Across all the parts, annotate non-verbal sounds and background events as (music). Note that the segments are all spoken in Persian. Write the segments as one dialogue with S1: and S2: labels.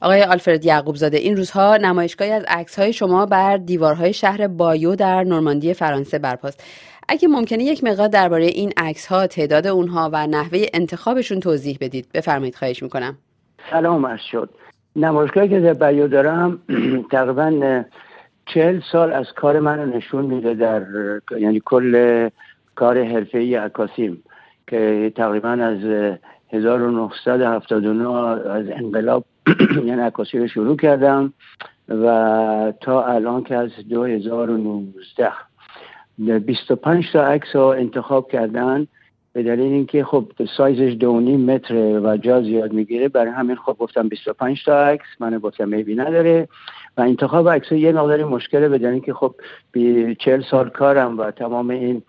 S1: آقای آلفرد یعقوب زاده این روزها نمایشگاهی از عکس های شما بر دیوارهای شهر بایو در نورماندی فرانسه برپاست. اگه ممکنه یک مقدار درباره این عکس ها تعداد اونها و نحوه انتخابشون توضیح بدید. بفرمایید خواهش می‌کنم.
S2: سلام عرض شد. نمایشگاهی که در بایو دارم (clears throat) تقریبا چهل سال از کار من نشون میده در یعنی کل کار حرفه ای عکاسیم که تقریبا از 1979 از انقلاب (clears throat) یعنی عکاسی رو شروع کردم و تا الان که از 2019 25 تا عکس رو انتخاب کردن به دلیل اینکه خب سایزش دو متر و جا زیاد می‌گیره برای همین خب گفتم 25 تا عکس من گفتم میبی نداره. و انتخاب عکس یه مقداری مشکله دلیل اینکه خب 40 سال کارم و تمام این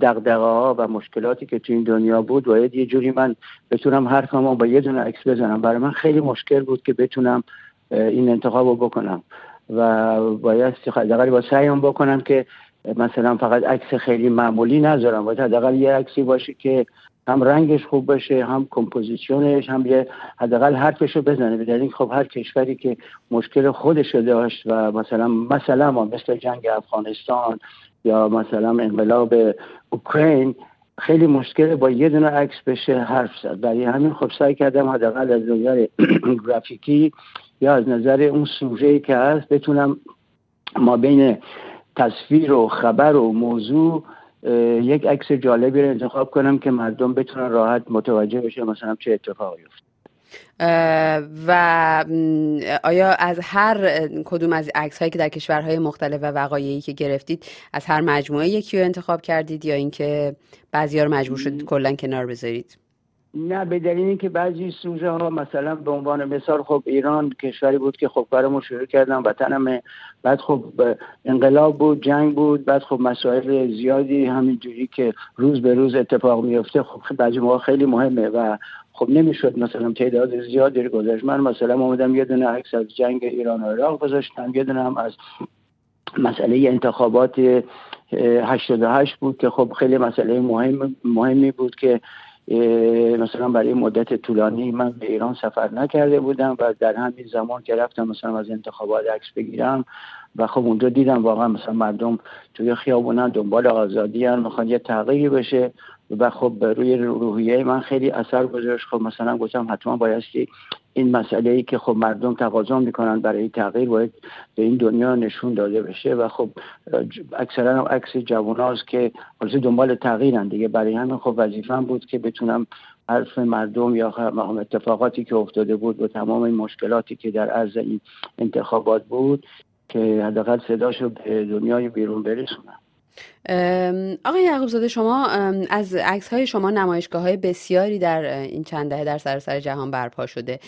S2: دغدغه ها و مشکلاتی که تو این دنیا بود باید یه جوری من بتونم حرفمو با یه دونه عکس بزنم. برای من خیلی مشکل بود که بتونم این انتخاب رو بکنم. و باید حداقل با سعیم بکنم که مثلا فقط عکس خیلی معمولی نذارم. باید حداقل یه عکسی باشه که هم رنگش خوب باشه هم کمپوزیشنش هم یه حداقل حرفش رو بزنه. به خب هر کشوری که مشکل خودش داشت و مثلا مثلا ما مثل جنگ افغانستان یا مثلا انقلاب اوکراین خیلی مشکل با یه دونه عکس بشه حرف زد. برای همین خب سعی کردم حداقل از نظر (clears throat) گرافیکی یا از نظر اون سوژه که هست بتونم ما بین تصویر و خبر و موضوع یک عکس جالبی رو انتخاب کنم که مردم بتونن راحت متوجه بشه مثلا چه اتفاقی افتاد.
S1: و آیا از هر کدوم از عکس هایی که در کشورهای مختلف و وقایعی که گرفتید از هر مجموعه یکی رو انتخاب کردید یا اینکه بعضی رو مجبور شدید کلا کنار بذارید؟
S2: نه به دلیل اینکه بعضی سوژه ها مثلا به عنوان مثال خب ایران کشوری بود که خب کارمو شروع کردم وطنم بعد خب انقلاب بود جنگ بود بعد خب مسائل زیادی همینجوری که روز به روز اتفاق میفته خب بعضی موقع خیلی مهمه و خب نمی‌شد مثلا تعداد زیادی گذاشت. من مثلا اومدم یه دونه عکس از جنگ ایران و عراق گذاشتم یه دونه هم از مسئله انتخابات 88 بود که خب خیلی مسئله مهم مهمی بود که مثلا برای مدت طولانی من به ایران سفر نکرده بودم و در همین زمان که رفتم مثلا از انتخابات عکس بگیرم و خب اونجا دیدم واقعا مثلا مردم توی خیابونن دنبال آزادی هن می‌خوان یه تغییری بشه. و خب روی روحیه من خیلی اثر گذاشت. خب مثلا گفتم حتما بایستی این مسئله ای که خب مردم تقاضا می‌کنن برای تغییر باید به این دنیا نشون داده بشه و خب اکثرا عکس جواناست که دنبال تغییرن دیگه. برای همین خب وظیفم بود که بتونم حرف مردم یا اتفاقاتی که افتاده بود و تمام این مشکلاتی که در عرض این انتخابات بود که حداقل صداشو به دنیای بیرون برسونم.
S1: آقای یعقوب زاده شما از عکس های شما نمایشگاه های بسیاری در این چند دهه در سراسر جهان برپا شده.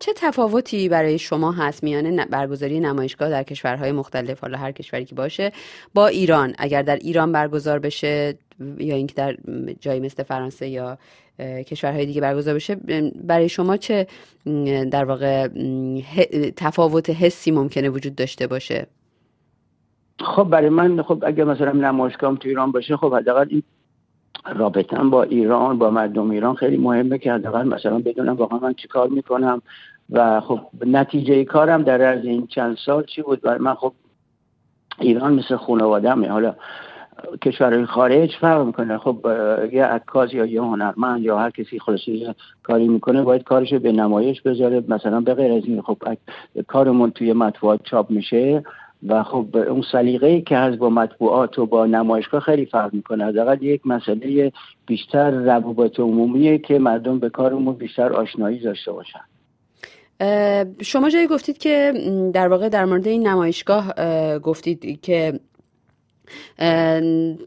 S1: چه تفاوتی برای شما هست میان برگزاری نمایشگاه در کشورهای مختلف حالا هر کشوری که باشه با ایران؟ اگر در ایران برگزار بشه یا اینکه در جایی مثل فرانسه یا کشورهای دیگه برگزار بشه برای شما چه در واقع تفاوت حسی ممکنه وجود داشته باشه؟
S2: خب برای من خب اگه مثلا نمایشگاهم تو ایران باشه خب حداقل این رابطم با ایران با مردم ایران خیلی مهمه که حداقل مثلا بدونم واقعا من چی کار می‌کنم و خب نتیجه کارم در از این چند سال چی بود؟ برای من خب ایران مثل خانوادمه حالا کشورهای خارج فرق می‌کنه. خب یه عکاس یا یه هنرمند یا هر کسی خلاصی کاری می‌کنه باید کارش به نمایش بذاره مثلا به غیر از این خب کارمون توی مطبوعات چاپ میشه و خب اون سلیقه که هست با مطبوعات و با نمایشگاه خیلی فرق می‌کنه. حداقل یک مسئله بیشتر روابط عمومیه که مردم به کارمون بیشتر آشنایی داشته باشن.
S1: شما جایی گفتید که در واقع در مورد این نمایشگاه گفتید که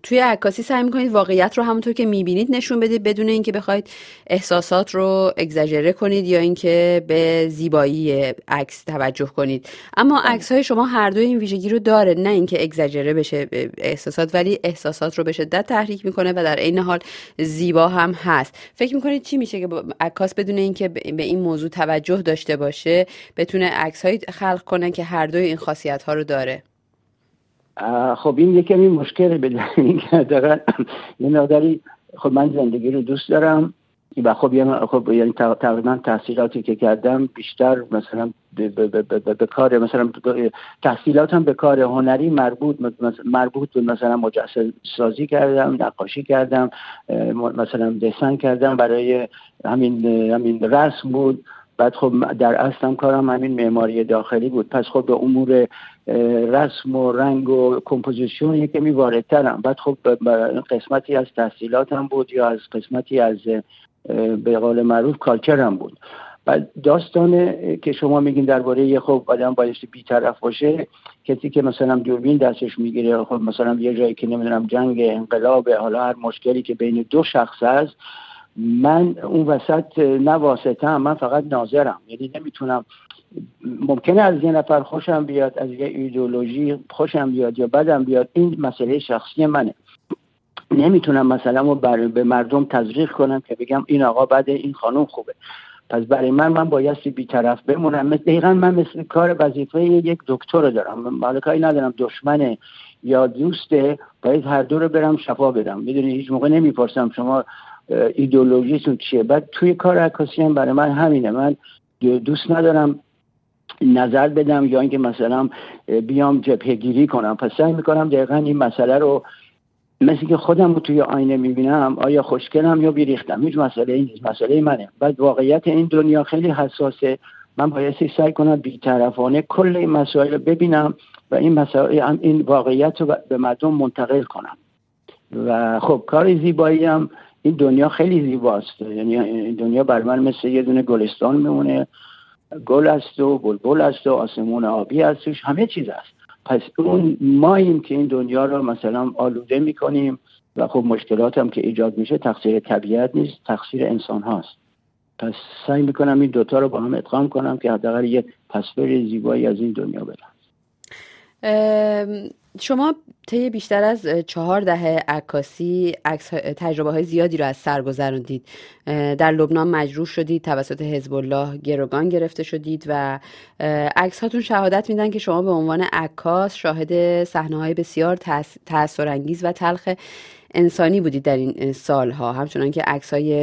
S1: توی عکاسی سعی می‌کنید واقعیت رو همونطور که می‌بینید نشون بدید بدون اینکه بخواید احساسات رو اگزاجره کنید یا اینکه به زیبایی عکس توجه کنید. اما بله. عکس های شما هر دو این ویژگی رو داره نه اینکه اگزاجره بشه احساسات ولی احساسات رو به شدت تحریک می‌کنه و در عین حال زیبا هم هست. فکر می‌کنید چی میشه که عکاس بدون اینکه به این موضوع توجه داشته باشه بتونه عکس خلق کنه که هر دوی این خاصیت ها رو داره؟
S2: خب این یکمی کمی مشکل به اینکه یه مقداری خب من زندگی رو دوست دارم و خب خب یعنی تقریبا تحصیلاتی که کردم بیشتر مثلا به کار مثلا تحصیلاتم به کار هنری مربوط مربوط به مثلا مجسم سازی کردم نقاشی کردم مثلا dessin کردم برای همین همین رسم بود. بعد خب در اصلم کارم همین معماری داخلی بود. پس خب به امور رسم و رنگ و composition یه کمی واردترم. بعد خب قسمتی از تحصیلاتم بود یا از قسمتی از به قول معروف culture م بود. و داستان که شما میگین درباره یه خب آدم بایستی بیطرف باشه کسی که مثلا دوربین دستش می‌گیره خب مثلا یه جایی که نمی‌دونم جنگ انقلاب حالا هر مشکلی که بین دو شخص هست من اون وسط نه هم من فقط ناظرم. یعنی نمی‌تونم. ممکنه از یه نفر خوشم بیاد از یه ایدولوژی خوشم بیاد یا بدم بیاد. این مسئله شخصی منه. نمی‌تونم مثلا به مردم تزریق کنم که بگم این آقا بده این خانم خوبه. پس برای من من بایستی بیطرف بمونم. دقیقا من مثل کار وظیفه یک دکتر رو دارم مالکایی ندارم. دشمنه یا دوسته باید هر دو رو برم شفا بدم. می‌دونی هیچ موقع نمی‌پرسم شما ایدولوژیتون چیه؟ بعد توی کار عکاسی هم برای من همینه. من دوست ندارم نظر بدم یا اینکه مثلا بیام جبهگیری کنم. پس سعی می‌کنم دقیقا این مسئله رو مثل که خودم رو توی آینه می‌بینم آیا خوشگلم یا بیریختم. هیچ مسئله این نیست. مسئله منه. بعد واقعیت این دنیا خیلی حساسه. من باید سعی کنم بیطرفانه کل این مسائل رو ببینم و این مسائل این واقعیت رو به مردم منتقل کنم. و خب کار زیبایی هم این دنیا خیلی زیباست. یعنی این دنیا بر من مثل یه دونه گلستان میمونه. گل است و بلبل است و آسمون آبی هستش همه چیز است پس اون ماییم که این دنیا رو مثلا آلوده می‌کنیم و خب مشکلات هم که ایجاد میشه تقصیر طبیعت نیست تقصیر انسان هاست. پس سعی می‌کنم این دوتا رو با هم ادغام کنم که حداقل یه تصویر زیبایی از این دنیا بدم
S1: شما طی بیشتر از چهار دهه عکاسی تجربه های زیادی رو از سر گذروندید. در لبنان مجروح شدید توسط حزب الله گروگان گرفته شدید و عکس هاتون شهادت میدن که شما به عنوان عکاس شاهد صحنه های بسیار تاثیر انگیز و تلخ انسانی بودید در این سالها. همچنان که های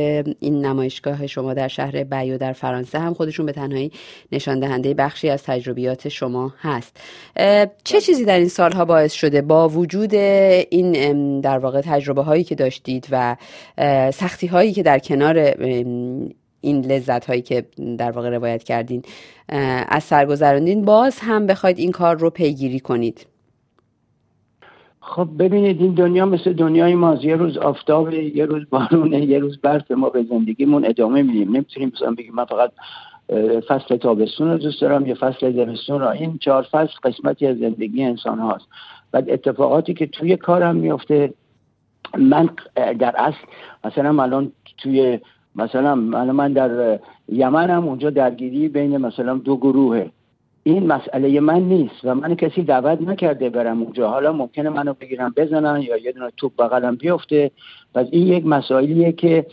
S1: این نمایشگاه شما در شهر بیو در فرانسه هم خودشون به تنهایی نشان دهنده بخشی از تجربیات شما هست. چه چیزی در این سالها باعث شده با وجود این در واقع تجربه هایی که داشتید و سختی هایی که در کنار این لذت هایی که در واقع روایت کردین از سرگذراندین باز هم بخواید این کار رو پیگیری کنید.
S2: خب ببینید این دنیا مثل دنیای ماست یه روز آفتاب یه روز بارونه یه روز برف ما به زندگیمون ادامه میدیم. نمی‌تونیم مثلا بگیم من فقط فصل تابستون رو دوست دارم یا فصل زمستون را این چهار فصل قسمتی از زندگی انسان هاست و اتفاقاتی که توی کارم میفته من در اصل مثلا الان توی مثلا من در یمنم اونجا درگیری بین مثلا دو گروهه. این مسئله من نیست و من کسی دعوت نکرده برم اونجا. حالا ممکنه منو بگیرم بزنن یا یه دونه توپ بغلم بیفته. و این یک مسائلیه که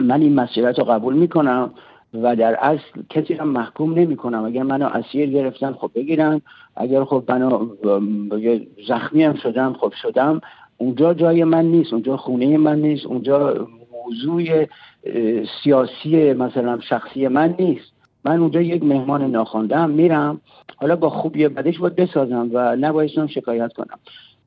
S2: من این مسئولیت رو قبول می‌کنم و در اصل کسی هم محکوم نمی کنم اگر منو اسیر گرفتن خب بگیرن. اگر خب منو زخمی هم شدم خب شدم. اونجا جای من نیست. اونجا خونه من نیست. اونجا موضوع سیاسی مثلا شخصی من نیست. من اونجا یک مهمان ناخوانده میرم حالا با خوبی بدش باید بسازم و نبایستم شکایت کنم.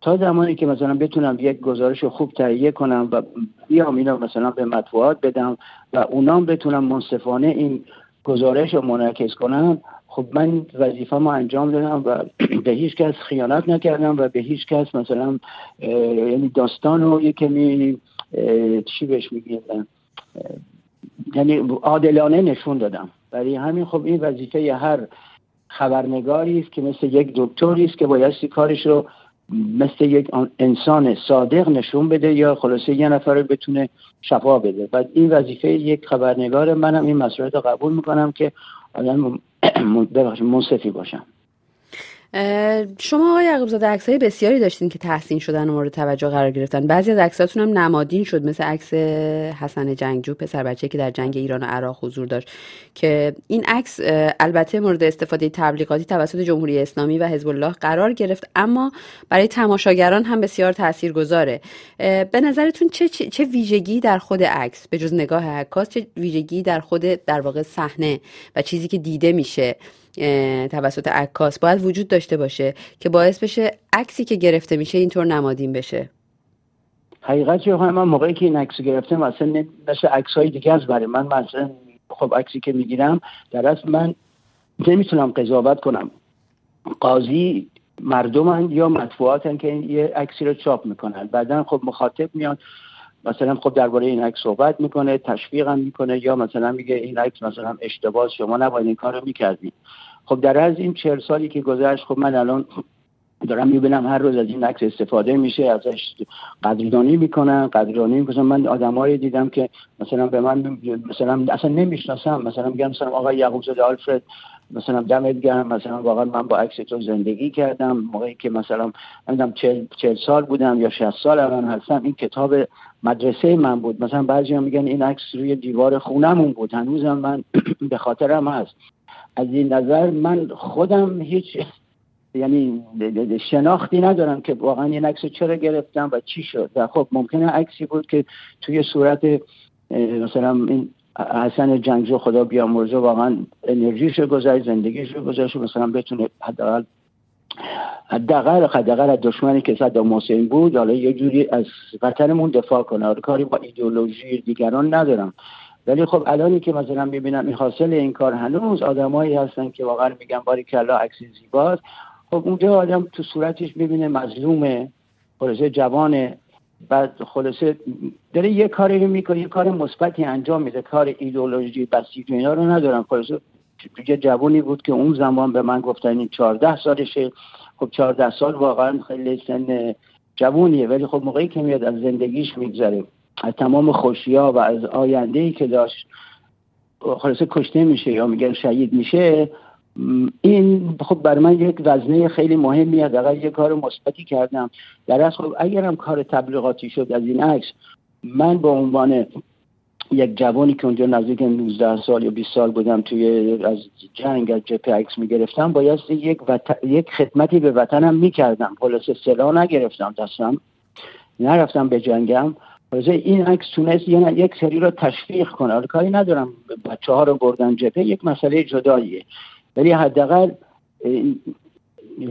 S2: تا زمانی که مثلا بتونم یک گزارش خوب تهیه کنم و بیام اینا مثلا به مطبوعات بدم و اونام بتونم منصفانه این گزارش رو منعکس کنم خب من وظیفه ما انجام دادم و (clears throat) به هیچ کس خیانت نکردم و به هیچ کس مثلا یعنی داستان رو یه کمی چی بهش میگیم یعنی عادلانه نشون دادم. برای همین خب این وظیفه هر خبرنگاری است که مثل یک دکتری است که بایستی کارش رو مثل یک انسان صادق نشون بده یا خلاصه یه نفر رو بتونه شفا بده. بعد این وظیفه یک خبرنگار منم این مسئله رو قبول می‌کنم که آدم (clears throat) منصفی باشم.
S1: شما آقای یعقوب زاده عکسای بسیاری داشتین که تحسین شدن و مورد توجه قرار گرفتن. بعضی از عکساتون هم نمادین شد مثل عکس حسن جنگجو پسر بچه که در جنگ ایران و عراق حضور داشت که این عکس البته مورد استفاده تبلیغاتی توسط جمهوری اسلامی و حزب الله قرار گرفت اما برای تماشاگران هم بسیار تاثیرگذاره. به نظرتون چه چه ویژگی در خود عکس به جز نگاه عکاس چه ویژگی در خود در واقع صحنه و چیزی که دیده میشه؟ توسط عکاس باید وجود داشته باشه که باعث بشه عکسی که گرفته میشه اینطور نمادین بشه.
S2: حقیقت من موقعی که این عکس گرفتم مثلا مثل عکس های دیگه از برای من مثلا خب عکسی که می‌گیرم در اصل من نمی‌تونم قضاوت کنم. قاضی مردمن یا مطبوعاتن که یه عکسی رو چاپ می‌کنن. بعدا خب مخاطب میان مثلا خب درباره این عکس صحبت می‌کنه تشویق هم می‌کنه یا مثلا میگه این عکس مثلا اشتباه شما نباید این کارو می‌کردید خب در از این چهل سالی که گذشت خب من الان دارم می‌بینم هر روز از این عکس استفاده میشه ازش قدردانی می‌کنن قدردانی می‌کنن من آدمایی دیدم که مثلا به من مثلا اصلا نمی‌شناسم. مثلا میگم مثلا آقای یعقوب زاده آلفرد مثلا دمت گرم مثلا واقعا من با عکس تو زندگی کردم. موقعی که مثلا نمی‌دونم چل, چل سال بودم یا 60 سال الان هستم این کتاب مدرسه من بود. مثلا بعضی هم میگن این عکس روی دیوار خونمون بود. هنوزم من (clears throat) به خاطرم هست. از این نظر من خودم هیچ یعنی شناختی ندارم که واقعا این عکس چرا گرفتم و چی شد. و خب ممکنه عکسی بود که توی صورت مثلا این حسن جنگجو خدا بیامرزه واقعا انرژیش گذاشت زندگیش گذاشت مثلا بتونه حداقل حداقل حداقل از دشمنی که صدام حسین بود. حالا یه جوری از وطنمون دفاع کنه. کاری با ایدئولوژی دیگران ندارم. ولی خب الانی که مثلا می‌بینم این حاصل این کار هنوز آدمایی هستن که واقعا میگن باری کلا عکس زیباست. خب اونجا آدم تو صورتش می‌بینه مظلومه خلاصه جوانه. بعد خلاصه داره یه کاری می‌کنه یه کار مثبتی انجام میده. کار ایدئولوژی بسیج اینا رو ندارم. خلاصه یه جوانی بود که اون زمان به من گفتن این 14 سالشه. خب 14 سال واقعا خیلی سن جوونیه. ولی خب موقعی که میاد از زندگیش میگذره. از تمام خوشیا و از آینده ای که داشت خلاصه کشته میشه یا میگن شهید میشه این خب بر من یک وزنه خیلی مهمی حداقل یه کار مثبتی کردم. در از خب اگرم کار تبلیغاتی شد از این عکس من به عنوان یک جوانی که اونجا نزدیک 19 سال یا 20 سال بودم توی از جنگ از جپه عکس می‌گرفتم باید یک, یک خدمتی به وطنم می‌کردم. خلاصه سلاح نگرفتم دستم نرفتم به جنگم. این عکس تونست یک سری رو تشویق کنه. کاری ندارم. بچه ها رو بردن جپه یک مسئله جداییه. ولی حداقل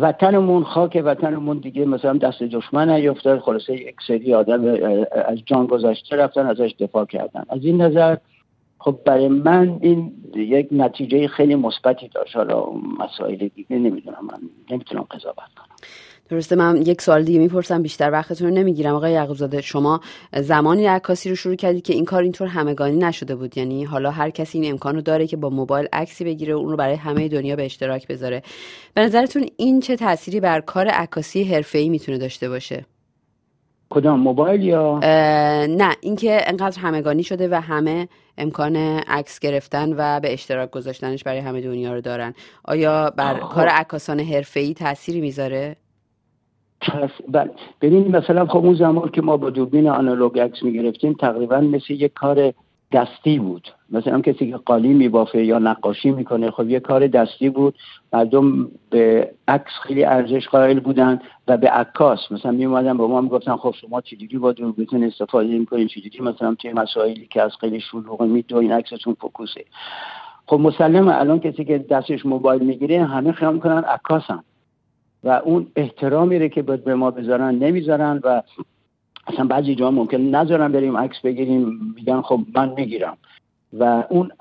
S2: وطنمون خاک وطنمون دیگه مثلا دست دشمن نیفتاد خلاصه یک سری آدم از جان گذاشته رفتن ازش دفاع کردن. از این نظر خب برای من این یک نتیجه خیلی مثبتی داشت. حالا مسائل دیگه نمی‌دونم من نمی‌تونم قضاوت کنم.
S1: درسته من یک سوال دیگه می‌پرسم بیشتر وقتتون رو نمی‌گیرم. آقای یعقوب زاده شما زمانی عکاسی رو شروع کردید که این کار اینطور همگانی نشده بود؟ یعنی حالا هر کسی این امکان رو داره که با موبایل عکسی بگیره اون رو برای همه دنیا به اشتراک بذاره. به نظرتون این چه تأثیری بر کار عکاسی حرفه‌ای می‌تونه داشته باشه؟
S2: کدام موبایل یا؟
S1: نه اینکه انقدر همگانی شده و همه امکان عکس گرفتن و به اشتراک گذاشتنش برای همه دنیا رو دارن. آیا بر کار عکاسان حرفه‌ای تأثیری می‌ذاره؟
S2: بله. ببینید مثلا خب اون زمان که ما با دوربین آنالوگ عکس می‌گرفتیم تقریبا مثل یک کار دستی بود. مثلا کسی که قالی میبافه یا نقاشی می‌کنه خب یه کار دستی بود. مردم به عکس خیلی ارزش قائل بودن و به عکاس. مثلا میومدن به ما می‌گفتن خب شما چجوری با دوربین استفاده می‌کنین؟ چجوری مثلا توی مسائلی که از خیلی شلوغ میدو این عکستون فوکوسه؟ خب مسلم الان کسی که دستش موبایل می‌گیره همه خیال می‌کنن عکاسن. و اون احترامی رو که به ما بذارن نمی‌ذارن و اصلا بعضی جا ممکن نذارن بریم عکس بگیریم میگن خب من می‌گیرم. و اون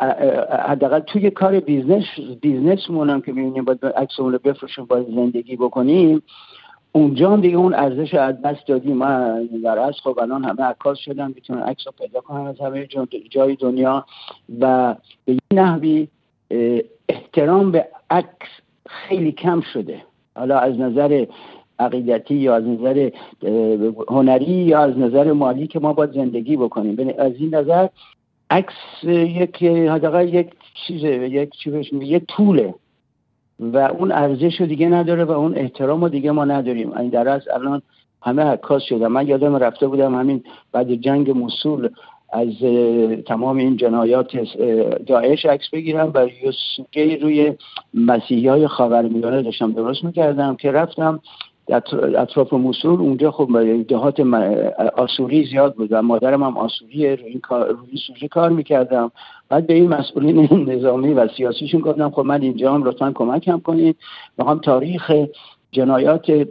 S2: حداقل توی کار business business مون هم که می‌بینیم باید عکسمون رو بفروشیم باید زندگی بکنیم اونجا هم دیگه اون ارزش از دست دادیم. ما در از خب الان همه عکاس شدن می‌تونن عکس رو پیدا کنن از همه جای دنیا و به این نحوی احترام به عکس خیلی کم شده. حالا از نظر عقیدتی یا از نظر هنری یا از نظر مالی که ما باید زندگی بکنیم. از این نظر عکس یک حداقل یک چیزه یک چی یک طوله. و اون ارزش رو دیگه نداره و اون احترام رو دیگه ما نداریم. این در از الان همه عکاس شدن. من یادم رفته بودم همین بعد جنگ موسول از تمام این جنایات داعش عکس بگیرم و یه روی مسیحی های خاورمیانه داشتم درست می‌کردم که رفتم اطراف موسول اونجا خب دهات آسوری زیاد بود و مادرم هم آسوریه روی این کار روی سوژه کار می‌کردم. بعد به این مسئولین (laughs) نظامی و سیاسیشون گفتم خب من اینجا هم لطفا کمکم کنید. می‌خوام تاریخ جنایات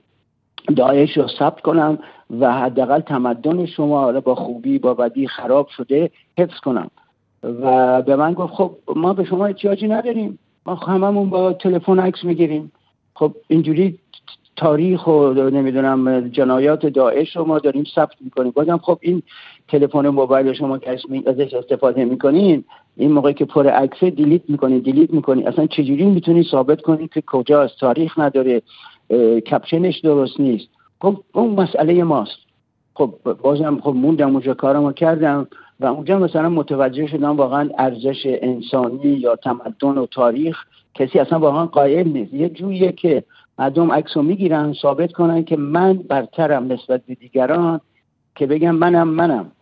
S2: داعش رو ثبت کنم. و حداقل تمدن شما با خوبی با بدی خراب شده حفظ کنم. و به من گفت خب ما به شما احتیاجی نداریم. ما هممون با تلفن عکس می‌گیریم. خب اینجوری تاریخ و نمی‌دونم جنایات داعش رو ما داریم ثبت می‌کنیم. بازم خب این تلفن موبایل شما که ازش استفاده می‌کنین این موقعی که پر عکسه دیلیت می‌کنین دیلیت می‌کنین. اصلا چجوری می‌تونین ثابت کنین که کجاست؟ تاریخ نداره کپشنش درست نیست. خب اون مسئله ماست. خب بازم خب موندم اونجا کارمو کردم و اونجا مثلا متوجه شدم واقعا ارزش انسانی یا تمدن و تاریخ کسی اصلا واقعا قائل نیست. یه جویه که مردم عکس رو می‌گیرن ثابت کنن که من برترم نسبت به دیگران که بگم منم منم.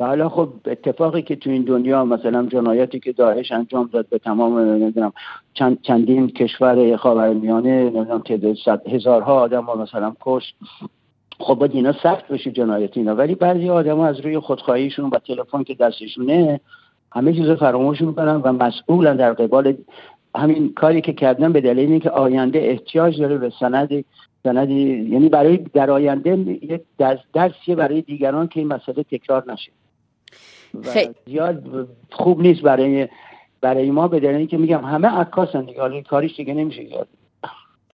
S2: و حالا خب اتفاقی که تو این دنیا مثلا جنایاتی که داعش انجام داد به تمام نمی‌دونم چند چندین کشور خاورمیانه نمی‌دونم تعداد هزارها آدم ها مثلا کشت. خب باید اینا سخت بشه جنایت اینا. ولی بعضی آدم از روی خودخواهیشون و تلفن که دستشونه همه چیز فراموش می‌کنن و مسئولن در قبال همین کاری که کردن به دلیل اینکه آینده احتیاج داره به سند سندی یعنی برای در آینده یک درسیه برای دیگران که این مسئله تکرار نشه. و زیاد خوب نیست برای برای ما به دلیل اینکه میگم همه عکاسن دیگه. حالا کاریش دیگه نمیشه کرد.